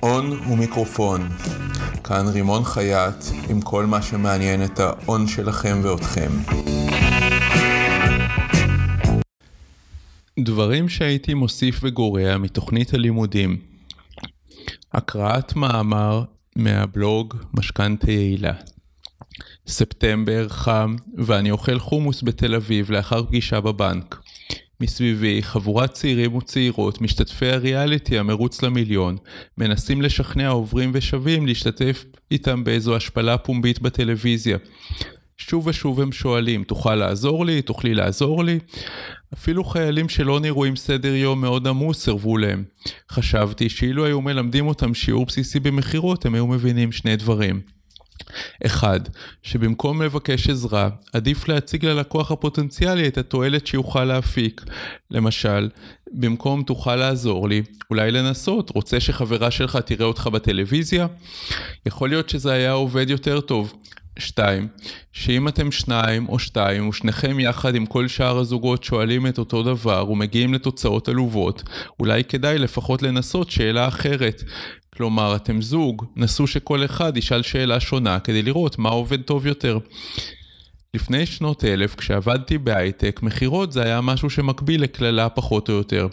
הון ומיקרופון. כאן רימון חייט עם כל מה שמעניין את ההון שלכם ואתכם. דברים שהייתי מוסיף וגורע מתוכנית הלימודים. הקראת מאמר מהבלוג משכנתה יעילה. ספטמבר חם ואני אוכל חומוס בתל אביב לאחר פגישה בבנק. מסביבי חבורת צעירים וצעירות, משתתפי הריאליטי המרוץ למיליון, מנסים לשכנע עוברים ושבים להשתתף איתם באיזו השפלה פומבית בטלוויזיה. שוב ושוב הם שואלים, תוכל לעזור לי? תוכלי לעזור לי? אפילו חיילים שלא נראו עם סדר יום מאוד עמוס סירבו להם. חשבתי שאילו היו מלמדים אותם שיעור בסיסי במכירות, הם היו מבינים שני דברים. אחד, שבמקום לבקש עזרה, עדיף להציג ללקוח הפוטנציאלי את התועלת שיוכל להפיק. למשל, במקום תוכל לעזור לי, אולי לנסות, רוצה שחברה שלך תראה אותך בטלוויזיה? יכול להיות שזה היה עובד יותר טוב. 2. שאם אתם שניים או שתיים ושניכם יחד עם כל שאר הזוגות שואלים את אותו דבר ומגיעים לתוצאות עלובות, אולי כדאי לפחות לנסות שאלה אחרת. כלומר, אתם זוג, נסו שכל אחד ישאל שאלה שונה כדי לראות מה עובד טוב יותר. לפני שנות אלף, כשעבדתי בהייטק, מכירות זה היה משהו שמקביל לקללה פחות או יותר.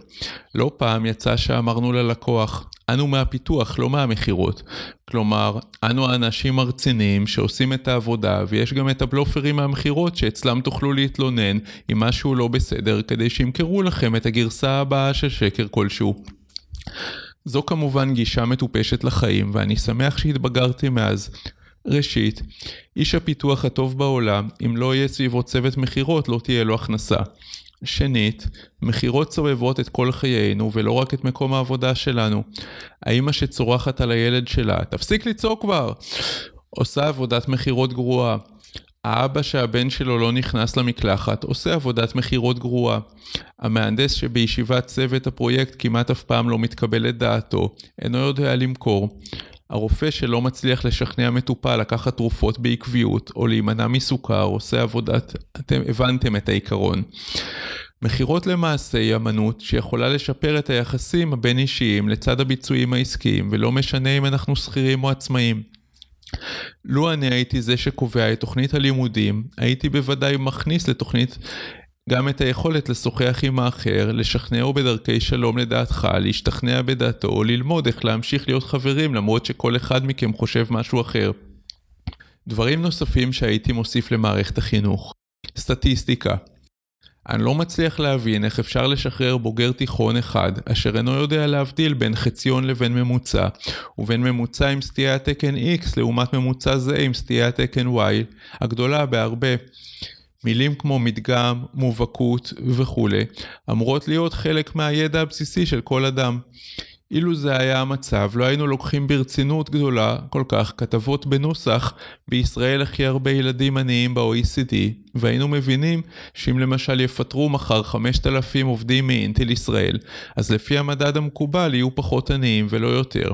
לא פעם יצא שאמרנו ללקוח, אנו מהפיתוח, לא מהמכירות. כלומר, אנו האנשים הרציניים שעושים את העבודה, ויש גם את הבלופרים מהמכירות שאצלם תוכלו להתלונן אם משהו לא בסדר, כדי שימכרו לכם את הגרסה הבאה של שקר כלשהו. זו כמובן גישה מטופשת לחיים, ואני שמח שהתבגרתי מאז. ראשית, איש הפיתוח הטוב בעולם, אם לא יהיה סביבו צוות מכירות, לא תהיה לו הכנסה. שנית, מכירות סובבות את כל חיינו ולא רק את מקום העבודה שלנו. האמא שצורחת על הילד שלה, תפסיק לצעוק כבר! עושה עבודת מכירות גרועה. האבא שהבן שלו לא נכנס למקלחת עושה עבודת מכירות גרועה. המהנדס שבישיבת צוות הפרויקט כמעט אף פעם לא מתקבל את דעתו, אינו יודע למכור. הרופא שלא מצליח לשכנע מטופל לקחת תרופות בעקביות או להימנע מסוכר עושה עבודת, אתם הבנתם את העיקרון. מכירות למעשה היא אמנות שיכולה לשפר את היחסים הבין אישיים לצד הביצועים העסקיים ולא משנה אם אנחנו שכירים או עצמאים. לו אני הייתי זה שקובע את תוכנית הלימודים, הייתי בוודאי מכניס לתוכנית גם את היכולת לשוחח עם האחר, לשכנעו בדרכי שלום לדעתך, להשתכנע בדעתו, או ללמוד איך להמשיך להיות חברים למרות שכל אחד מכם חושב משהו אחר. דברים נוספים שהייתי מוסיף למערכת החינוך סטטיסטיקה אני לא מצליח להבין איך אפשר לשחרר בוגר תיכון אחד, אשר אינו יודע להבדיל בין חציון לבין ממוצע, ובין ממוצע עם סטיית תקן X לעומת ממוצע זה עם סטיית תקן Y, הגדולה בהרבה. מילים כמו מדגם, מובהקות וכולי, אמורות להיות חלק מהידע הבסיסי של כל אדם. אילו זה היה המצב, לא היינו לוקחים ברצינות גדולה כל כך כתבות בנוסח בישראל הכי הרבה ילדים עניים ב-OECD, והיינו מבינים שאם למשל יפטרו מחר 5,000 עובדים מאינטל ישראל, אז לפי המדד המקובל יהיו פחות עניים ולא יותר.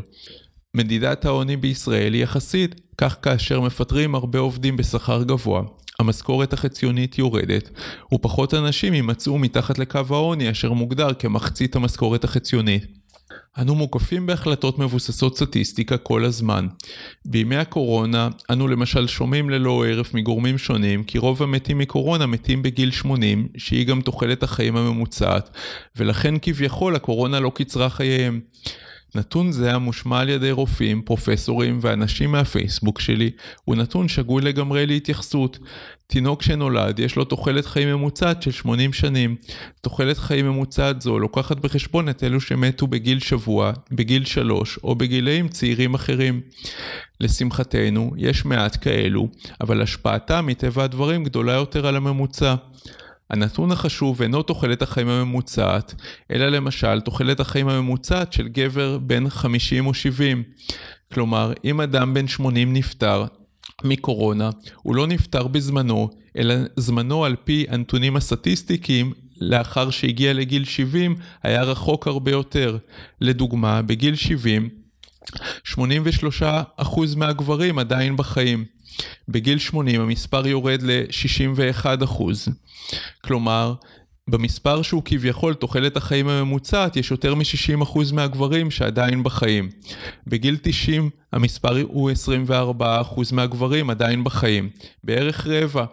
מדידת העוני בישראל היא יחסית, כך כאשר מפטרים הרבה עובדים בשכר גבוה, המשכורת החציונית יורדת, ופחות אנשים יימצאו מתחת לקו העוני אשר מוגדר כמחצית המשכורת החציונית. אנו מוקפים בהחלטות מבוססות סטטיסטיקה כל הזמן. בימי הקורונה, אנו למשל שומעים ללא הרף מגורמים שונים כי רוב המתים מקורונה מתים בגיל 80, שהיא גם תוחלת החיים הממוצעת, ולכן כביכול הקורונה לא קיצרה חייהם. נתון זה המושמע על ידי רופאים, פרופסורים ואנשים מהפייסבוק שלי, הוא נתון שגוי לגמרי להתייחסות. תינוק שנולד יש לו תוחלת חיים ממוצעת של 80 שנים. תוחלת חיים ממוצעת זו לוקחת בחשבון את אלו שמתו בגיל שבוע, בגיל שלוש או בגילאים צעירים אחרים. לשמחתנו, יש מעט כאלו, אבל השפעתם מטבע הדברים גדולה יותר על הממוצע. הנתון החשוב אינו תוחלת החיים הממוצעת, אלא למשל תוחלת החיים הממוצעת של גבר בן 50 או 70. כלומר, אם אדם בן 80 נפטר מקורונה, הוא לא נפטר בזמנו, אלא זמנו על פי הנתונים הסטטיסטיים לאחר שהגיע לגיל 70 היה רחוק הרבה יותר. לדוגמה, בגיל 70, 83% מהגברים עדיין בחיים. בגיל 80 המספר יורד ל-61%. כלומר, במספר שהוא כביכול תוחלת החיים הממוצעת, יש יותר מ-60% מהגברים שעדיין בחיים. בגיל 90 המספר הוא 24% מהגברים עדיין בחיים. בערך רבע.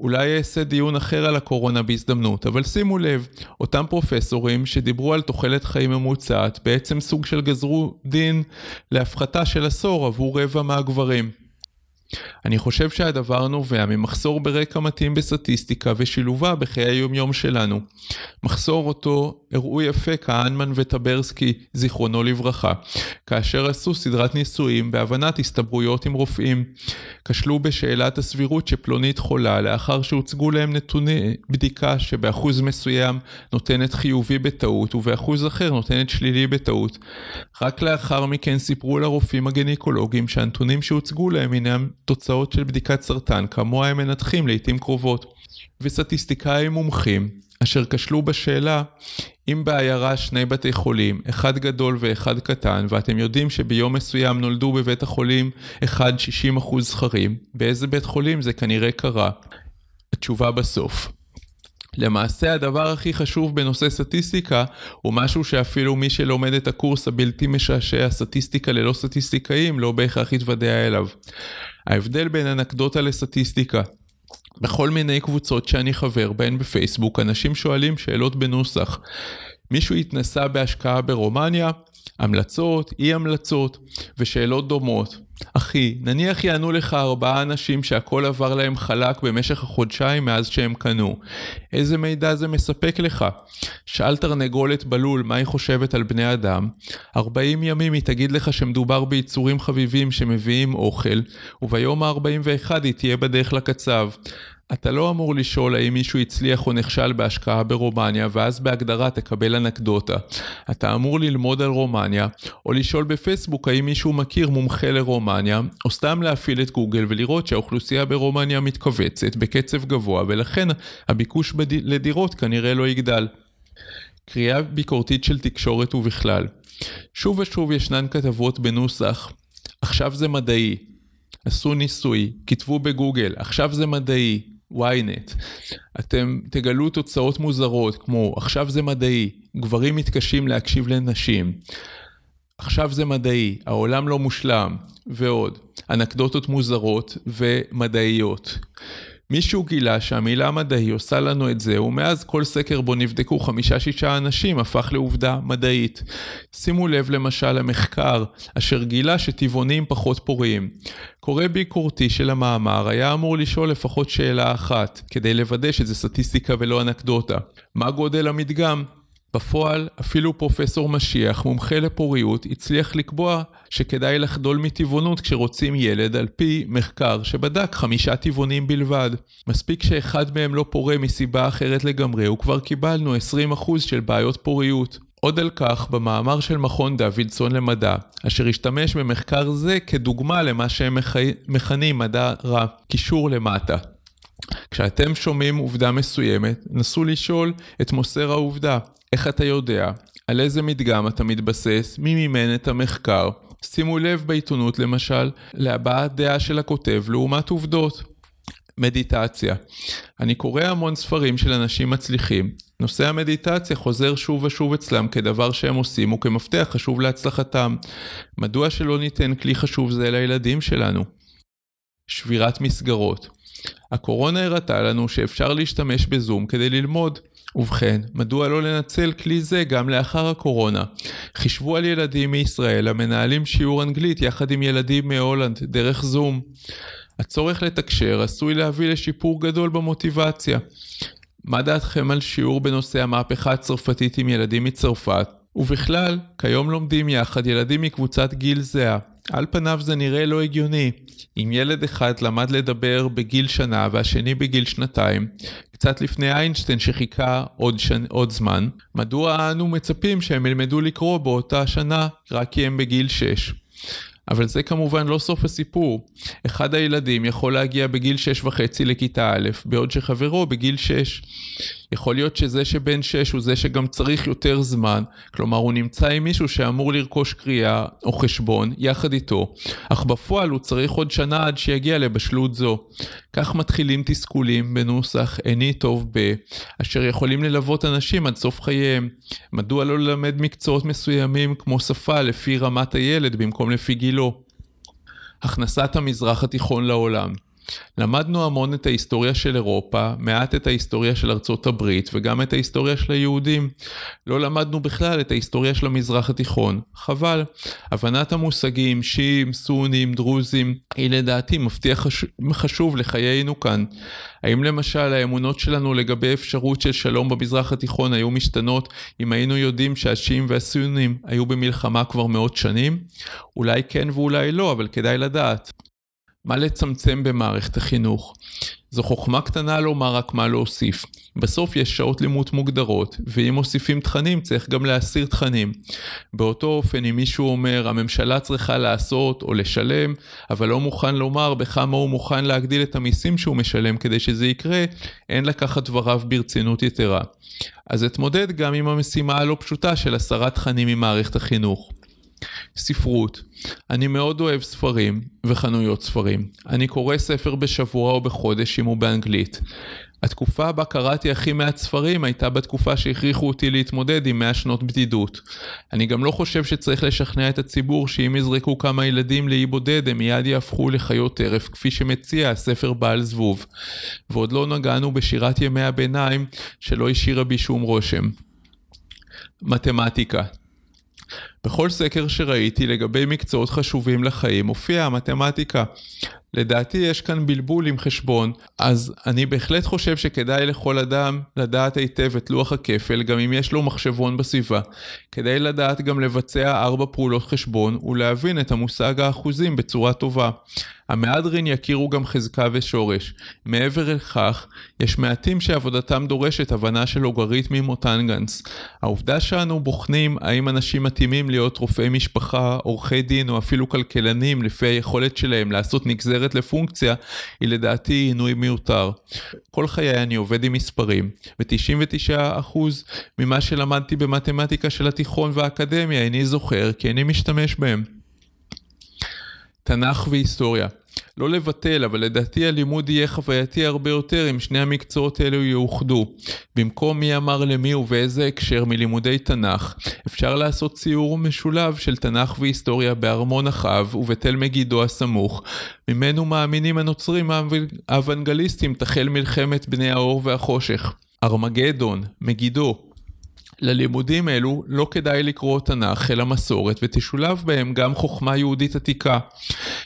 אולי אעשה דיון אחר על הקורונה בהזדמנות, אבל שימו לב, אותם פרופסורים שדיברו על תוחלת חיים ממוצעת, בעצם סוג של גזרו דין להפחתה של עשור עבור רבע מהגברים. אני חושב שהדבר נובע ממחסור ברקע מתאים בסטטיסטיקה ושילובה בחיי היומיום שלנו. מחסור אותו הראו יפה כהנמן וטברסקי, זיכרונו לברכה, כאשר עשו סדרת ניסויים בהבנת הסתברויות עם רופאים. כשלו בשאלת הסבירות שפלונית חולה לאחר שהוצגו להם נתוני בדיקה שבאחוז מסוים נותנת חיובי בטעות ובאחוז אחר נותנת שלילי בטעות. רק לאחר מכן סיפרו לרופאים הגניקולוגים שהנתונים שהוצגו להם הינם תוצאות של בדיקת סרטן, כמוה הם מנתחים לעיתים קרובות. וסטטיסטיקאים מומחים, אשר כשלו בשאלה אם בעיירה שני בתי חולים, אחד גדול ואחד קטן, ואתם יודעים שביום מסוים נולדו בבית החולים אחד 60% זכרים, באיזה בית חולים זה כנראה קרה? התשובה בסוף. למעשה הדבר הכי חשוב בנושא סטטיסטיקה הוא משהו שאפילו מי שלומד את הקורס הבלתי משעשע סטטיסטיקה ללא סטטיסטיקאים לא בהכרח יתוודע אליו. ההבדל בין אנקדוטה לסטטיסטיקה בכל מיני קבוצות שאני חבר בהן בפייסבוק אנשים שואלים שאלות בנוסח. מישהו התנסה בהשקעה ברומניה? המלצות, אי המלצות ושאלות דומות. אחי, נניח יענו לך ארבעה אנשים שהכל עבר להם חלק במשך החודשיים מאז שהם קנו. איזה מידע זה מספק לך? שאל תרנגולת בלול מה היא חושבת על בני אדם. 40 ימים היא תגיד לך שמדובר ביצורים חביבים שמביאים אוכל, וביום ה-41 היא תהיה בדרך לקצב. אתה לא אמור לשאול האם מישהו הצליח או נכשל בהשקעה ברומניה ואז בהגדרה תקבל אנקדוטה. אתה אמור ללמוד על רומניה, או לשאול בפייסבוק האם מישהו מכיר מומחה לרומניה, או סתם להפעיל את גוגל ולראות שהאוכלוסייה ברומניה מתכווצת בקצב גבוה ולכן הביקוש בד... לדירות כנראה לא יגדל. קריאה ביקורתית של תקשורת ובכלל. שוב ושוב ישנן כתבות בנוסח, עכשיו זה מדעי. עשו ניסוי, כתבו בגוגל, עכשיו זה מדעי, ynet. אתם תגלו תוצאות מוזרות כמו עכשיו זה מדעי, גברים מתקשים להקשיב לנשים. עכשיו זה מדעי, העולם לא מושלם, ועוד. אנקדוטות מוזרות ומדעיות. מישהו גילה שהמילה מדעי עושה לנו את זה, ומאז כל סקר בו נבדקו חמישה-שישה אנשים הפך לעובדה מדעית. שימו לב למשל למחקר, אשר גילה שטבעונים פחות פוריים. קורא ביקורתי של המאמר היה אמור לשאול לפחות שאלה אחת, כדי לוודא שזה סטטיסטיקה ולא אנקדוטה. מה גודל המדגם? בפועל, אפילו פרופסור משיח, מומחה לפוריות, הצליח לקבוע שכדאי לחדול מטבעונות כשרוצים ילד על פי מחקר שבדק חמישה טבעונים בלבד. מספיק שאחד מהם לא פורה מסיבה אחרת לגמרי, וכבר קיבלנו 20% של בעיות פוריות. עוד על כך, במאמר של מכון דוידסון למדע, אשר השתמש במחקר זה כדוגמה למה שהם מכנים מדע רע, קישור למטה. כשאתם שומעים עובדה מסוימת, נסו לשאול את מוסר העובדה, איך אתה יודע? על איזה מדגם אתה מתבסס? מי מימן את המחקר? שימו לב בעיתונות למשל להבעת דעה של הכותב לעומת עובדות. מדיטציה. אני קורא המון ספרים של אנשים מצליחים. נושא המדיטציה חוזר שוב ושוב אצלם כדבר שהם עושים וכמפתח חשוב להצלחתם. מדוע שלא ניתן כלי חשוב זה לילדים שלנו? שבירת מסגרות. הקורונה הראתה לנו שאפשר להשתמש בזום כדי ללמוד. ובכן, מדוע לא לנצל כלי זה גם לאחר הקורונה? חישבו על ילדים מישראל המנהלים שיעור אנגלית יחד עם ילדים מהולנד דרך זום. הצורך לתקשר עשוי להביא לשיפור גדול במוטיבציה. מה דעתכם על שיעור בנושא המהפכה הצרפתית עם ילדים מצרפת? ובכלל, כיום לומדים יחד ילדים מקבוצת גיל זהה. על פניו זה נראה לא הגיוני. אם ילד אחד למד לדבר בגיל שנה והשני בגיל שנתיים, קצת לפני איינשטיין שחיכה עוד, שנ... עוד זמן, מדוע אנו מצפים שהם ילמדו לקרוא באותה שנה רק כי הם בגיל 6? אבל זה כמובן לא סוף הסיפור. אחד הילדים יכול להגיע בגיל 6 וחצי לכיתה א', בעוד שחברו בגיל 6. יכול להיות שזה שבן 6 הוא זה שגם צריך יותר זמן, כלומר הוא נמצא עם מישהו שאמור לרכוש קריאה או חשבון יחד איתו, אך בפועל הוא צריך עוד שנה עד שיגיע לבשלות זו. כך מתחילים תסכולים בנוסח איני טוב ב, אשר יכולים ללוות אנשים עד סוף חייהם. מדוע לא ללמד מקצועות מסוימים כמו שפה לפי רמת הילד במקום לפי גילו? הכנסת המזרח התיכון לעולם למדנו המון את ההיסטוריה של אירופה, מעט את ההיסטוריה של ארצות הברית וגם את ההיסטוריה של היהודים. לא למדנו בכלל את ההיסטוריה של המזרח התיכון. חבל. הבנת המושגים שיעים, סונים, דרוזים, היא לדעתי מפתיע חש... חשוב לחיינו כאן. האם למשל האמונות שלנו לגבי אפשרות של שלום במזרח התיכון היו משתנות אם היינו יודעים שהשיעים והסונים היו במלחמה כבר מאות שנים? אולי כן ואולי לא, אבל כדאי לדעת. מה לצמצם במערכת החינוך? זו חוכמה קטנה לומר רק מה להוסיף. בסוף יש שעות לימוד מוגדרות, ואם מוסיפים תכנים צריך גם להסיר תכנים. באותו אופן אם מישהו אומר הממשלה צריכה לעשות או לשלם, אבל לא מוכן לומר בכמה הוא מוכן להגדיל את המיסים שהוא משלם כדי שזה יקרה, אין לקחת דבריו ברצינות יתרה. אז אתמודד גם עם המשימה הלא פשוטה של הסרת תכנים ממערכת החינוך. ספרות. אני מאוד אוהב ספרים וחנויות ספרים. אני קורא ספר בשבוע או בחודש אם הוא באנגלית. התקופה בה קראתי הכי מעט ספרים הייתה בתקופה שהכריחו אותי להתמודד עם 100 שנות בדידות. אני גם לא חושב שצריך לשכנע את הציבור שאם יזרקו כמה ילדים לאי בודד הם מיד יהפכו לחיות טרף כפי שמציע הספר בעל זבוב. ועוד לא נגענו בשירת ימי הביניים שלא השאירה בי שום רושם. מתמטיקה בכל סקר שראיתי לגבי מקצועות חשובים לחיים הופיעה המתמטיקה. לדעתי יש כאן בלבול עם חשבון, אז אני בהחלט חושב שכדאי לכל אדם לדעת היטב את לוח הכפל, גם אם יש לו מחשבון בסביבה. כדאי לדעת גם לבצע ארבע פעולות חשבון ולהבין את המושג האחוזים בצורה טובה. המהדרין יכירו גם חזקה ושורש. מעבר לכך, יש מעטים שעבודתם דורשת הבנה של לוגריתמים או טנגנס. העובדה שאנו בוחנים האם אנשים מתאימים להיות רופאי משפחה, עורכי דין או אפילו כלכלנים לפי היכולת שלהם לעשות נגזרת לפונקציה, היא לדעתי עינוי מיותר. כל חיי אני עובד עם מספרים, ו-99% ממה שלמדתי במתמטיקה של התיכון והאקדמיה איני זוכר כי איני משתמש בהם. תנ"ך והיסטוריה. לא לבטל, אבל לדעתי הלימוד יהיה חווייתי הרבה יותר אם שני המקצועות האלו יאוחדו. במקום מי אמר למי ובאיזה הקשר מלימודי תנ"ך, אפשר לעשות ציור משולב של תנ"ך והיסטוריה בארמון אחאב ובתל מגידו הסמוך. ממנו מאמינים הנוצרים האוונגליסטים תחל מלחמת בני האור והחושך. ארמגדון, מגידו, ללימודים אלו לא כדאי לקרוא תנ"ך אלא מסורת ותשולב בהם גם חוכמה יהודית עתיקה.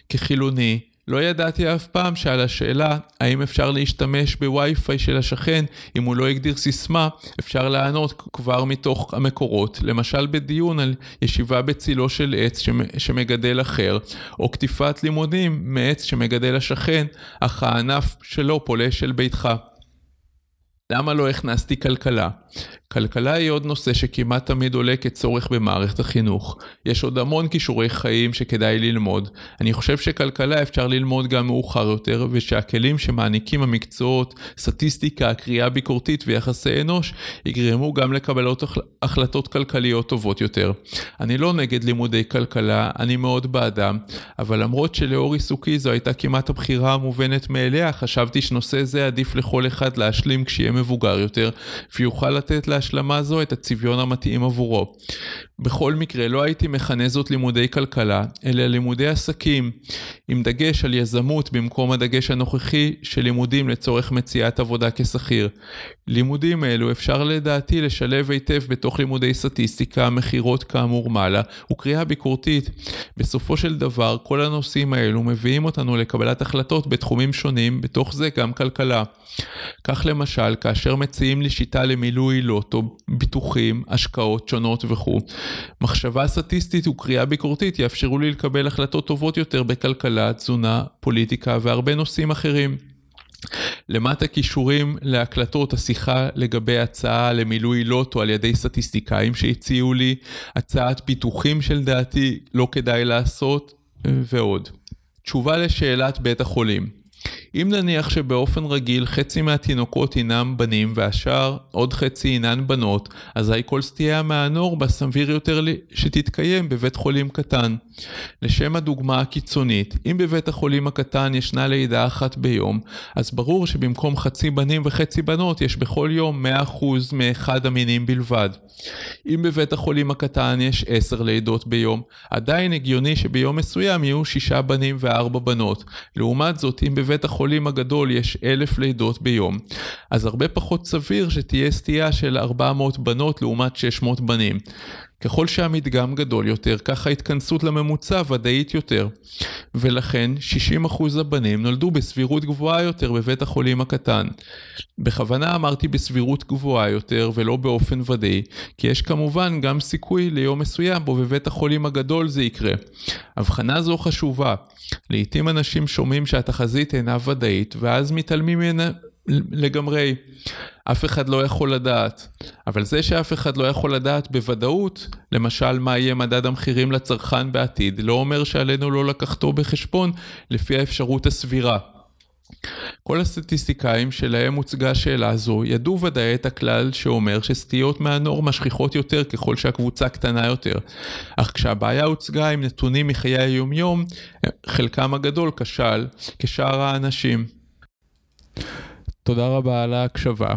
כחילוני, לא ידעתי אף פעם שעל השאלה האם אפשר להשתמש בווי-פיי של השכן אם הוא לא הגדיר סיסמה, אפשר לענות כבר מתוך המקורות, למשל בדיון על ישיבה בצילו של עץ שמגדל אחר, או קטיפת לימודים מעץ שמגדל השכן, אך הענף שלו פולש אל ביתך. למה לא הכנסתי כלכלה? כלכלה היא עוד נושא שכמעט תמיד עולה כצורך במערכת החינוך. יש עוד המון כישורי חיים שכדאי ללמוד. אני חושב שכלכלה אפשר ללמוד גם מאוחר יותר, ושהכלים שמעניקים המקצועות, סטטיסטיקה, קריאה ביקורתית ויחסי אנוש, יגרמו גם לקבלות החלטות כלכליות טובות יותר. אני לא נגד לימודי כלכלה, אני מאוד בעדם, אבל למרות שלאור עיסוקי זו הייתה כמעט הבחירה המובנת מאליה, חשבתי שנושא זה עדיף לכל אחד להשלים כשיהיה מבוגר יותר, ויוכל לתת לה להשלמה זו את הצביון המתאים עבורו. בכל מקרה, לא הייתי מכנה זאת לימודי כלכלה, אלא לימודי עסקים, עם דגש על יזמות במקום הדגש הנוכחי של לימודים לצורך מציאת עבודה כשכיר. לימודים אלו אפשר לדעתי לשלב היטב בתוך לימודי סטטיסטיקה, מכירות כאמור מעלה, וקריאה ביקורתית. בסופו של דבר, כל הנושאים האלו מביאים אותנו לקבלת החלטות בתחומים שונים, בתוך זה גם כלכלה. כך למשל, כאשר מציעים לי שיטה למילוי לוטו, ביטוחים, השקעות שונות וכו', מחשבה סטטיסטית וקריאה ביקורתית יאפשרו לי לקבל החלטות טובות יותר בכלכלה, תזונה, פוליטיקה והרבה נושאים אחרים. למטה קישורים להקלטות השיחה לגבי הצעה למילוי לוטו על ידי סטטיסטיקאים שהציעו לי, הצעת פיתוחים שלדעתי לא כדאי לעשות ועוד. תשובה לשאלת בית החולים אם נניח שבאופן רגיל חצי מהתינוקות הינם בנים והשאר עוד חצי הינן בנות, אזי כל סטייה מהנורמה סביר יותר שתתקיים בבית חולים קטן. לשם הדוגמה הקיצונית, אם בבית החולים הקטן ישנה לידה אחת ביום, אז ברור שבמקום חצי בנים וחצי בנות יש בכל יום 100% מאחד המינים בלבד. אם בבית החולים הקטן יש 10 לידות ביום, עדיין הגיוני שביום מסוים יהיו 6 בנים ו-4 בנות. לעומת זאת, אם בבית החולים הגדול יש 1,000 לידות ביום, אז הרבה פחות סביר שתהיה סטייה של 400 בנות לעומת 600 בנים. ככל שהמדגם גדול יותר, כך ההתכנסות לממוצע ודאית יותר. ולכן 60% הבנים נולדו בסבירות גבוהה יותר בבית החולים הקטן. בכוונה אמרתי בסבירות גבוהה יותר ולא באופן ודאי, כי יש כמובן גם סיכוי ליום מסוים בו בבית החולים הגדול זה יקרה. הבחנה זו חשובה. לעתים אנשים שומעים שהתחזית אינה ודאית, ואז מתעלמים ממנה לגמרי. אף אחד לא יכול לדעת. אבל זה שאף אחד לא יכול לדעת בוודאות, למשל מה יהיה מדד המחירים לצרכן בעתיד, לא אומר שעלינו לא לקחתו בחשבון לפי האפשרות הסבירה. כל הסטטיסטיקאים שלהם הוצגה שאלה זו ידעו ודאי את הכלל שאומר שסטיות מהנורמה שכיחות יותר ככל שהקבוצה קטנה יותר. אך כשהבעיה הוצגה עם נתונים מחיי היומיום, חלקם הגדול כשל כשאר האנשים. תודה רבה על ההקשבה.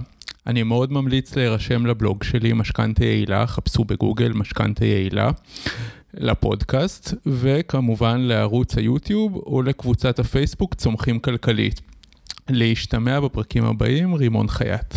אני מאוד ממליץ להירשם לבלוג שלי, משכנתה יעילה, חפשו בגוגל משכנתה יעילה, לפודקאסט, וכמובן לערוץ היוטיוב או לקבוצת הפייסבוק צומחים כלכלית. להשתמע בפרקים הבאים, רימון חייט.